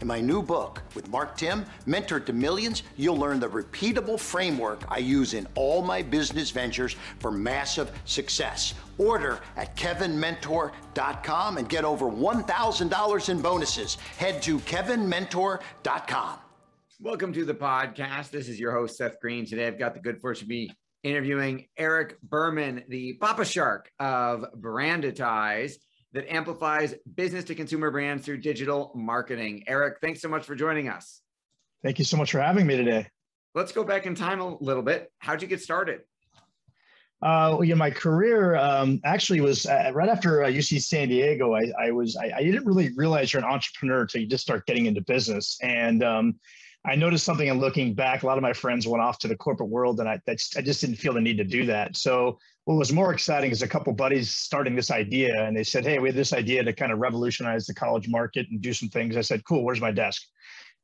In my new book with Mark Timm, Mentor to Millions, you'll learn the repeatable framework I use in all my business ventures for massive success. Order at kevinmentor.com and get over $1,000 in bonuses. Head to kevinmentor.com. Welcome to the podcast. This is your host, Seth Greene. Today I've got the good fortune to be interviewing Eric Berman, the Papa Shark of Brandetize that amplifies business to consumer brands through digital marketing. Eric, thanks so much for joining us. Thank you so much for having me today. Let's go back in time a little bit. How'd you get started? Uh, you know, my career um, actually was uh, right after uh, UC San Diego. I, I was I, I, didn't really realize you're an entrepreneur until you just start getting into business. And um, I noticed something in looking back. A lot of my friends went off to the corporate world, and I I just didn't feel the need to do that. So what was more exciting is a couple buddies starting this idea and they said hey we have this idea to kind of revolutionize the college market and do some things. I said cool where's my desk?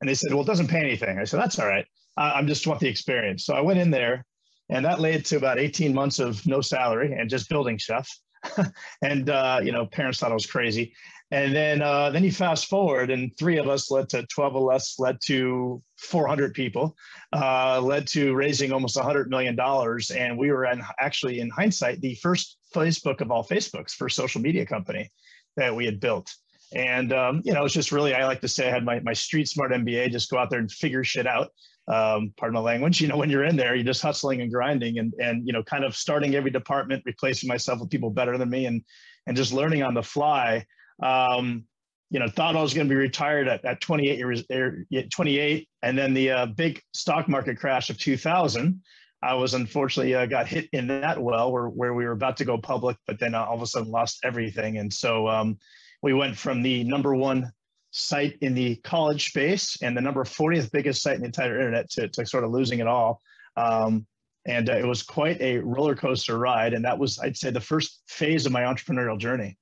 And they said well it doesn't pay anything. I said that's all right. I am just want the experience. So i went in there and that led to about 18 months of no salary and just building stuff. And uh, you know parents thought i was crazy and then uh, then you fast forward, and three of us led to 12 of us led to 400 people, uh, led to raising almost 100 million dollars, and we were in, actually in hindsight the first Facebook of all Facebooks, first social media company that we had built. And um, you know, it's just really I like to say I had my my street smart MBA, just go out there and figure shit out. Um, pardon my language. You know, when you're in there, you're just hustling and grinding, and and you know, kind of starting every department, replacing myself with people better than me, and and just learning on the fly um, you know, thought I was going to be retired at, at 28 years, er, 28, and then the uh, big stock market crash of 2000. I was unfortunately uh, got hit in that well where, where we were about to go public, but then uh, all of a sudden lost everything. And so um, we went from the number one site in the college space and the number 40th biggest site in the entire internet to, to sort of losing it all. Um, and uh, it was quite a roller coaster ride. And that was, I'd say, the first phase of my entrepreneurial journey.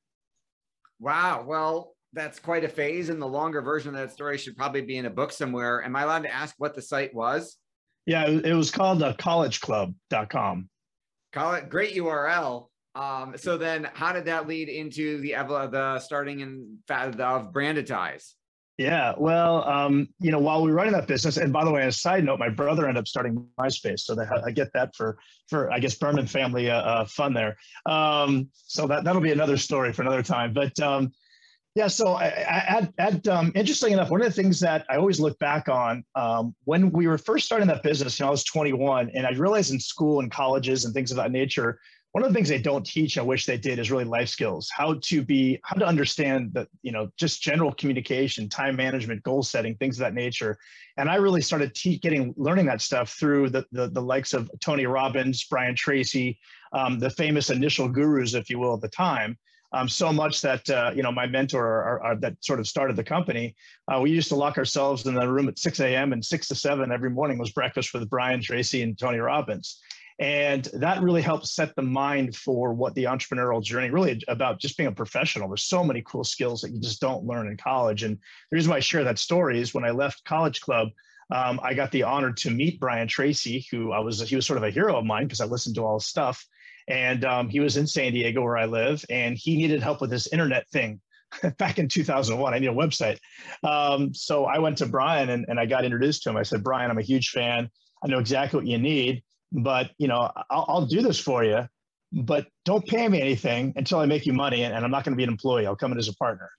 Wow. Well, that's quite a phase. And the longer version of that story should probably be in a book somewhere. Am I allowed to ask what the site was? Yeah, it was called uh, collegeclub.com. Call it great URL. Um, so then how did that lead into the the starting in of Brandetize? Yeah, well, um, you know, while we were running that business, and by the way, a side note, my brother ended up starting MySpace, so that I get that for for I guess Berman family uh, uh, fun there. Um, so that that'll be another story for another time. But um, yeah, so I, I, at, um, interesting enough, one of the things that I always look back on um, when we were first starting that business, you know, I was 21, and I realized in school and colleges and things of that nature, one of the things they don't teach i wish they did is really life skills. How to be how to understand that you know just general communication time management goal setting things of that nature. And i really started te- getting learning that stuff through the, the, the likes of tony robbins brian tracy um, the famous initial gurus if you will at the time um, so much that uh, you know my mentor or, or, that sort of started the company uh, we used to lock ourselves in the room at 6 a.m and 6 to 7 every morning was breakfast with brian tracy and tony robbins and that really helps set the mind for what the entrepreneurial journey really about just being a professional. There's so many cool skills that you just don't learn in college. And the reason why I share that story is when I left College Club, um, I got the honor to meet Brian Tracy, who I was he was sort of a hero of mine because I listened to all his stuff. And um, he was in San Diego where I live, and he needed help with this internet thing back in 2001. I need a website. Um, so I went to Brian and, and I got introduced to him. I said, Brian, I'm a huge fan. I know exactly what you need but you know I'll, I'll do this for you but don't pay me anything until i make you money and, and i'm not going to be an employee. I'll come in as a partner.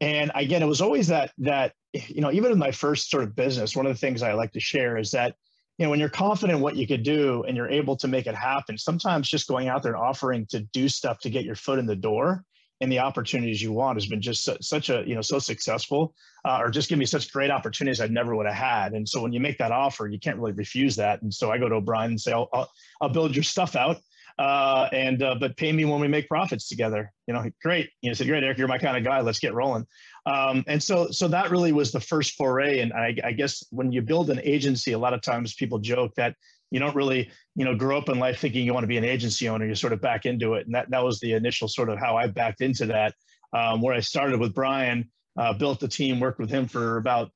And again it was always that that you know even in my first sort of business one of the things i like to share is that you know, when you're confident what you could do and you're able to make it happen, sometimes just going out there and offering to do stuff to get your foot in the door and the opportunities you want has been just su- such a, you know, so successful uh, or just give me such great opportunities I never would have had. And so when you make that offer, you can't really refuse that. And so I go to O'Brien and say, I'll, I'll, I'll build your stuff out. Uh, and uh, but pay me when we make profits together. You know, great. You know, said, great, Eric, you're my kind of guy. Let's get rolling. Um, and so, so that really was the first foray. And I, I, guess when you build an agency, a lot of times people joke that you don't really, you know, grow up in life thinking you want to be an agency owner. You sort of back into it, and that that was the initial sort of how I backed into that. Um, where I started with Brian, uh, built the team, worked with him for about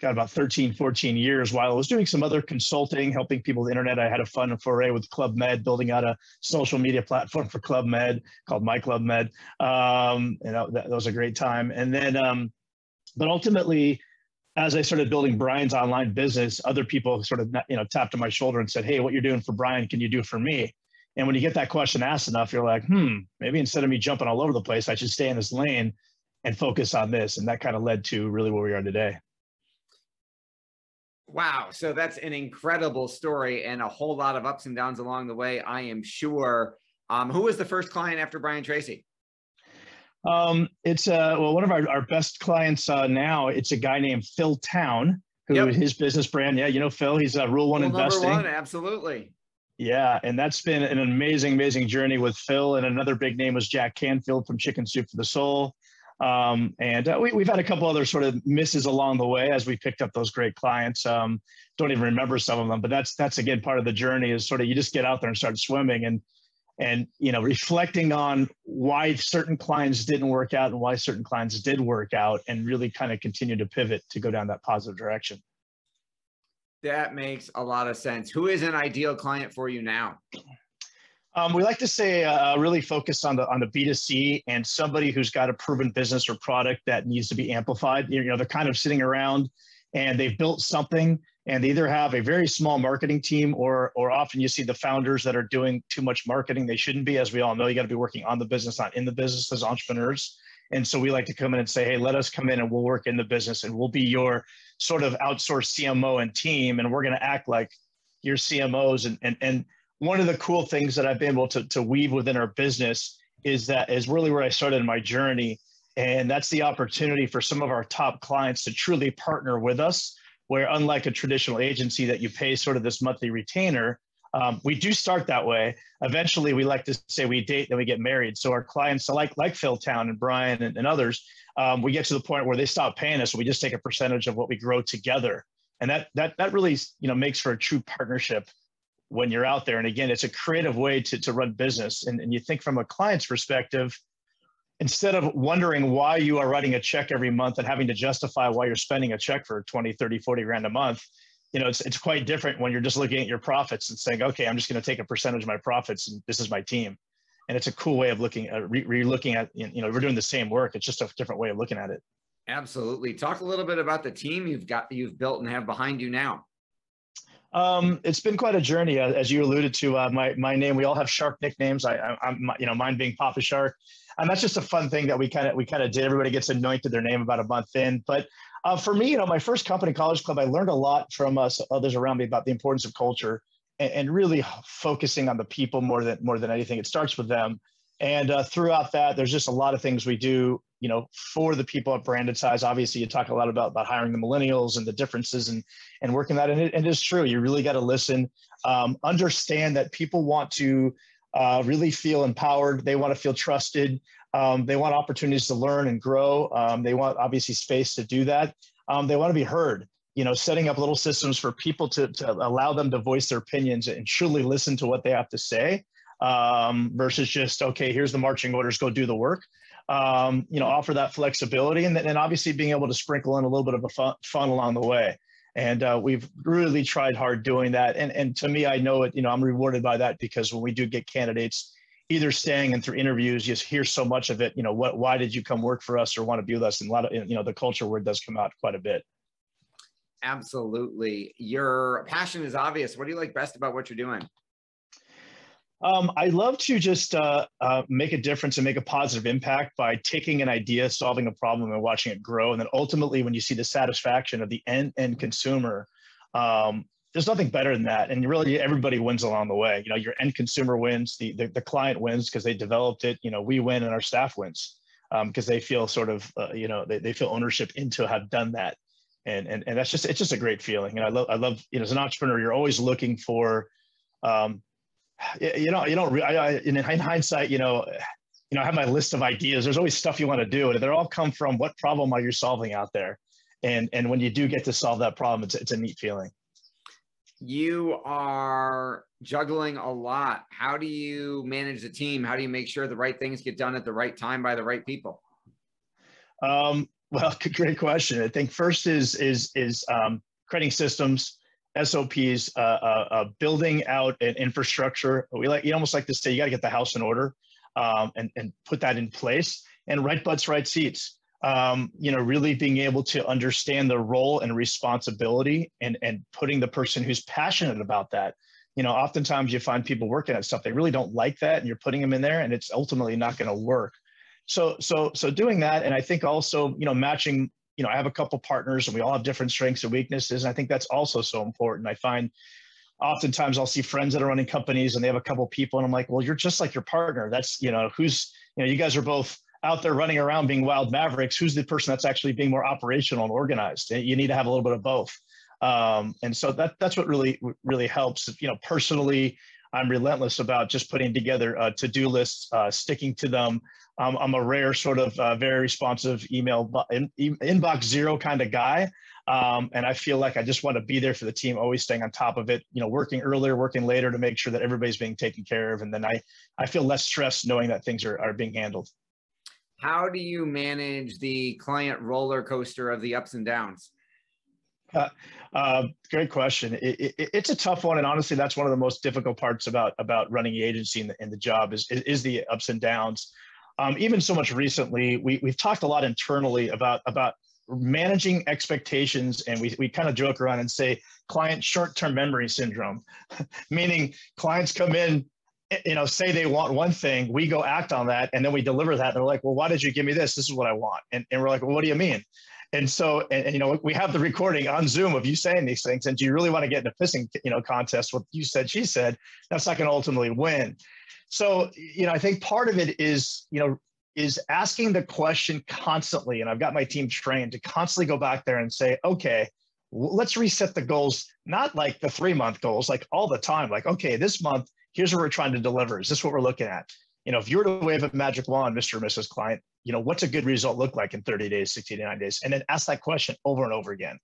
got about 13, 14 years while I was doing some other consulting, helping people with the internet. I had a fun foray with Club Med, building out a social media platform for Club Med called My Club Med. Um, and that, that, was a great time. And then, um, but ultimately, as I started building Brian's online business, other people sort of, you know, tapped on my shoulder and said, Hey, what you're doing for Brian, can you do for me? And when you get that question asked enough, you're like, hmm, maybe instead of me jumping all over the place, I should stay in this lane and focus on this. And that kind of led to really where we are today. Wow. So that's an incredible story and a whole lot of ups and downs along the way, I am sure. Um, who was the first client after Brian Tracy? Um, it's uh, well, one of our, our best clients uh, now. It's a guy named Phil Town, who yep. his business brand. Yeah, you know Phil. He's a uh, Rule One Rule Investing. Number one, absolutely. Yeah, and that's been an amazing, amazing journey with Phil. And another big name was Jack Canfield from Chicken Soup for the Soul. Um, and uh, we, have had a couple other sort of misses along the way as we picked up those great clients. Um, don't even remember some of them, but that's that's again part of the journey is sort of you just get out there and start swimming and and you know reflecting on why certain clients didn't work out and why certain clients did work out and really kind of continue to pivot to go down that positive direction. That makes a lot of sense. Who is an ideal client for you now? Um, we like to say uh, really focus on the on the B2C and somebody who's got a proven business or product that needs to be amplified. You know, they're kind of sitting around and they've built something and they either have a very small marketing team or or often you see the founders that are doing too much marketing. They shouldn't be, as we all know, you got to be working on the business, not in the business as entrepreneurs. And so we like to come in and say, hey, let us come in and we'll work in the business and we'll be your sort of outsourced CMO and team. And we're going to act like your CMOs and and and one of the cool things that I've been able to, to weave within our business is that is really where I started my journey. And that's the opportunity for some of our top clients to truly partner with us, where unlike a traditional agency that you pay sort of this monthly retainer, um, we do start that way. Eventually, we like to say we date, then we get married. So our clients, like like Phil Town and Brian and, and others, um, we get to the point where they stop paying us. We just take a percentage of what we grow together, and that that that really you know makes for a true partnership when you're out there. And again, it's a creative way to, to run business. And, and you think from a client's perspective, instead of wondering why you are writing a check every month and having to justify why you're spending a check for 20, 30, 40 grand a month, you know, it's, it's quite different when you're just looking at your profits and saying, okay, I'm just going to take a percentage of my profits and this is my team. And it's a cool way of looking at, re, re looking at, you know, we're doing the same work. It's just a different way of looking at it. Absolutely. Talk a little bit about the team you've got, you've built and have behind you now. Um, it's been quite a journey, uh, as you alluded to. Uh, my my name, we all have shark nicknames. I, am you know, mine being Papa Shark, and that's just a fun thing that we kind of we kind of did. Everybody gets anointed their name about a month in. But uh, for me, you know, my first company, College Club, I learned a lot from us others around me about the importance of culture and, and really focusing on the people more than more than anything. It starts with them. And uh, throughout that, there's just a lot of things we do, you know, for the people at Brandetize. Obviously, you talk a lot about, about hiring the millennials and the differences and, and working that. And it, it is true. You really got to listen, um, understand that people want to uh, really feel empowered. They want to feel trusted. Um, they want opportunities to learn and grow. Um, they want obviously space to do that. Um, they want to be heard. You know, setting up little systems for people to, to allow them to voice their opinions and truly listen to what they have to say um, versus just okay here's the marching orders go do the work um, you know offer that flexibility and then obviously being able to sprinkle in a little bit of a fun, fun along the way. And uh, we've really tried hard doing that. And and to me i know it you know i'm rewarded by that because when we do get candidates either staying and through interviews you hear so much of it you know what why did you come work for us or want to be with us? And a lot of you know the culture word does come out quite a bit. Absolutely. Your passion is obvious. What do you like best about what you're doing um, I love to just uh, uh, make a difference and make a positive impact by taking an idea, solving a problem, and watching it grow. And then ultimately, when you see the satisfaction of the end end consumer, um, there's nothing better than that. And really everybody wins along the way. You know, your end consumer wins, the, the, the client wins because they developed it. You know, we win and our staff wins because um, they feel sort of, uh, you know, they, they feel ownership into have done that. And, and, and that's just, it's just a great feeling. And I love, I love, you know, as an entrepreneur, you're always looking for, um, you know, you don't, I, I, in hindsight, you know, you know, I have my list of ideas. There's always stuff you want to do, and they all come from what problem are you solving out there, and and when you do get to solve that problem, it's it's a neat feeling you are juggling a lot. How do you manage the team? How do you make sure the right things get done at the right time by the right people? Um, well, great question. I think first is is is um, creating systems, SOPs, uh, uh, uh, building out an infrastructure. We like you almost like to say you got to get the house in order um, and and put that in place and right butts, right seats um, you know, really being able to understand the role and responsibility and, and putting the person who's passionate about that. You know, oftentimes you find people working at stuff they really don't like that, and you're putting them in there, and it's ultimately not going to work. So, so, so doing that, and I think also, you know, matching. You know, I have a couple partners, and we all have different strengths and weaknesses, and I think that's also so important. I find oftentimes I'll see friends that are running companies, and they have a couple people, and I'm like, well, you're just like your partner. That's you know, who's you know, you guys are both out there running around being wild mavericks who's the person that's actually being more operational and organized you need to have a little bit of both um, and so that that's what really really helps you know personally i'm relentless about just putting together uh, to-do lists uh, sticking to them um, i'm a rare sort of uh, very responsive email in, inbox zero kind of guy um, and i feel like i just want to be there for the team always staying on top of it you know working earlier working later to make sure that everybody's being taken care of and then i i feel less stressed knowing that things are, are being handled how do you manage the client roller coaster of the ups and downs? Uh, uh, great question. It, it, it's a tough one, and honestly, that's one of the most difficult parts about about running the agency and the, and the job is, is, is the ups and downs. Um, even so much recently, we we've talked a lot internally about about managing expectations, and we we kind of joke around and say client short term memory syndrome, meaning clients come in you know, say they want one thing, we go act on that, and then we deliver that. And they're like, well, why did you give me this? This is what I want. And, and we're like, well, what do you mean? And so, and, and, you know, we have the recording on Zoom of you saying these things. And do you really want to get in a pissing, you know, contest with you said, she said, that's not going to ultimately win. So, you know, I think part of it is, you know, is asking the question constantly. And I've got my team trained to constantly go back there and say, okay, let's reset the goals, not like the three month goals, like all the time. Like, okay, this month, here's what we're trying to deliver. Is this what we're looking at? You know, if you were to wave a magic wand, Mr. or Mrs. Client, you know, what's a good result look like in 30 days, 60 to 90 days? And then ask that question over and over again.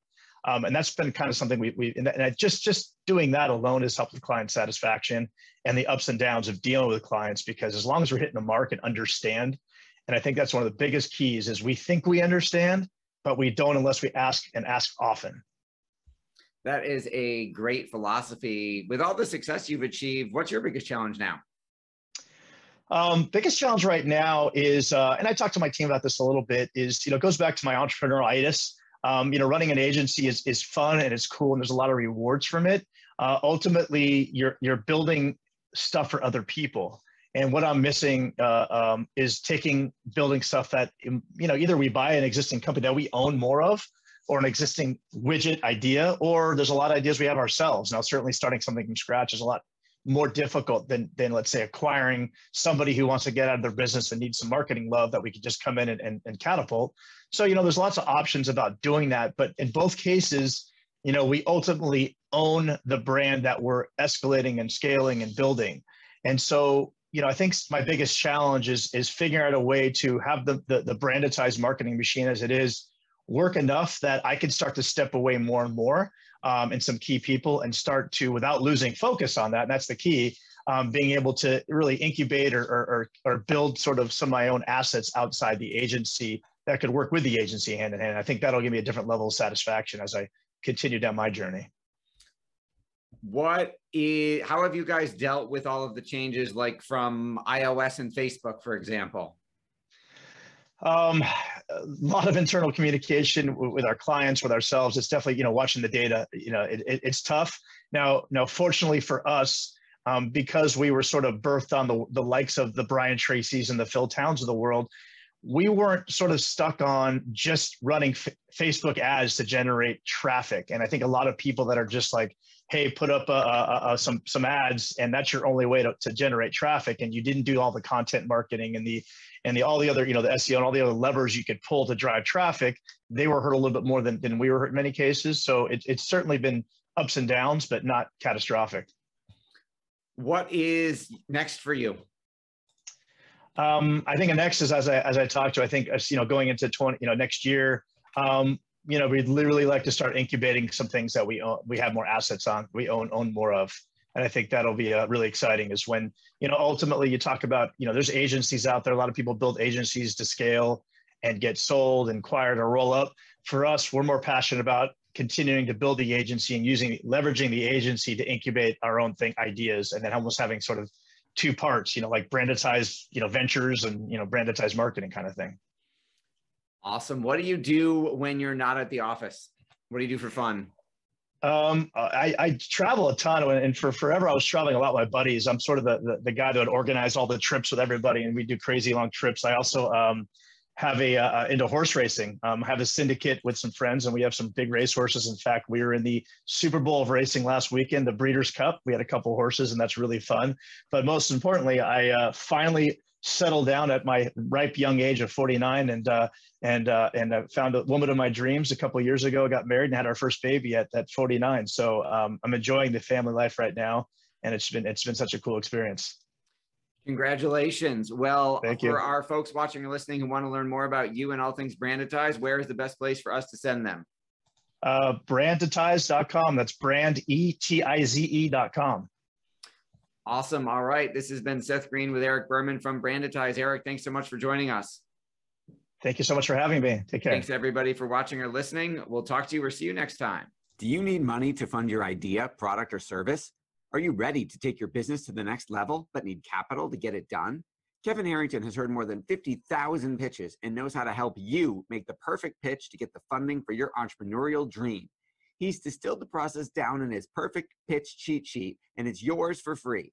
Um, and that's been kind of something we, we and, and just just doing that alone has helped with client satisfaction and the ups and downs of dealing with clients because as long as we're hitting the mark and understand and i think that's one of the biggest keys is we think we understand but we don't unless we ask and ask often that is a great philosophy. With all the success you've achieved, what's your biggest challenge now? Um, biggest challenge right now is, uh, and I talked to my team about this a little bit, is you know goes back to my entrepreneuritis. Um, you know, running an agency is is fun and it's cool, and there's a lot of rewards from it. Uh, ultimately, you're you're building stuff for other people, and what I'm missing uh, um, is taking building stuff that you know either we buy an existing company that we own more of, or an existing widget idea, or there's a lot of ideas we have ourselves. Now, certainly starting something from scratch is a lot more difficult than, than let's say acquiring somebody who wants to get out of their business and needs some marketing love that we could just come in and, and, and catapult. So, you know, there's lots of options about doing that. But in both cases, you know, we ultimately own the brand that we're escalating and scaling and building. And so, you know, I think my biggest challenge is is figuring out a way to have the the, the brandetized marketing machine as it is work enough that I can start to step away more and more um, and some key people and start to, without losing focus on that, and that's the key, um, being able to really incubate or, or, or, build sort of some of my own assets outside the agency that could work with the agency hand in hand. I think that'll give me a different level of satisfaction as I continue down my journey. What is, how have you guys dealt with all of the changes like from iOS and Facebook, for example? Um, a lot of internal communication with our clients, with ourselves. It's definitely, you know, watching the data, you know, it, it, it's tough. Now, now, fortunately for us, um, because we were sort of birthed on the, the likes of the Brian Tracy's and the Phil Towns of the world, we weren't sort of stuck on just running F- Facebook ads to generate traffic. And I think a lot of people that are just like hey, put up some some ads, and that's your only way to, to generate traffic, and you didn't do all the content marketing and the and the all the other you know the SEO and all the other levers you could pull to drive traffic, they were hurt a little bit more than, than we were hurt in many cases. So it, it's certainly been ups and downs, but not catastrophic. What is next for you? Um, I think the next is as I as I talked to, I think you know going into twenty you know next year, um, you know we'd literally like to start incubating some things that we own, we have more assets on, we own own more of, and I think that'll be uh, really exciting. Is when you know ultimately you talk about you know there's agencies out there. A lot of people build agencies to scale and get sold and acquired or roll up. For us, we're more passionate about continuing to build the agency and using leveraging the agency to incubate our own thing ideas, and then almost having sort of two parts, you know, like brandetize, you know, ventures and, you know, brandetize marketing kind of thing. Awesome. What do you do when you're not at the office? What do you do for fun? Um, I, I travel a ton and for forever I was traveling a lot with my buddies. I'm sort of the, the, the guy that would organize all the trips with everybody and we do crazy long trips. I also, um, have a uh, uh, into horse racing. Um, have a syndicate with some friends, and we have some big race horses. In fact, we were in the Super Bowl of racing last weekend, the Breeders' Cup. We had a couple horses, and that's really fun. But most importantly, I uh, finally settled down at my ripe young age of 49, and uh, and uh, and I found a woman of my dreams a couple years ago. Got married and had our first baby at at 49. So um, I'm enjoying the family life right now, and it's been it's been such a cool experience. Congratulations. Well, Thank for you. our folks watching and listening who want to learn more about you and all things Brandetize, where is the best place for us to send them? Uh, brandetize.com. That's brand E T I Z E.com. Awesome. All right. This has been Seth Greene with Eric Berman from Brandetize. Eric, thanks so much for joining us. Thank you so much for having me. Take care. Thanks, everybody, for watching or listening. We'll talk to you or see you next time. Do you need money to fund your idea, product, or service? Are you ready to take your business to the next level but need capital to get it done? Kevin Harrington has heard more than 50,000 pitches and knows how to help you make the perfect pitch to get the funding for your entrepreneurial dream. He's distilled the process down in his perfect pitch cheat sheet, and it's yours for free.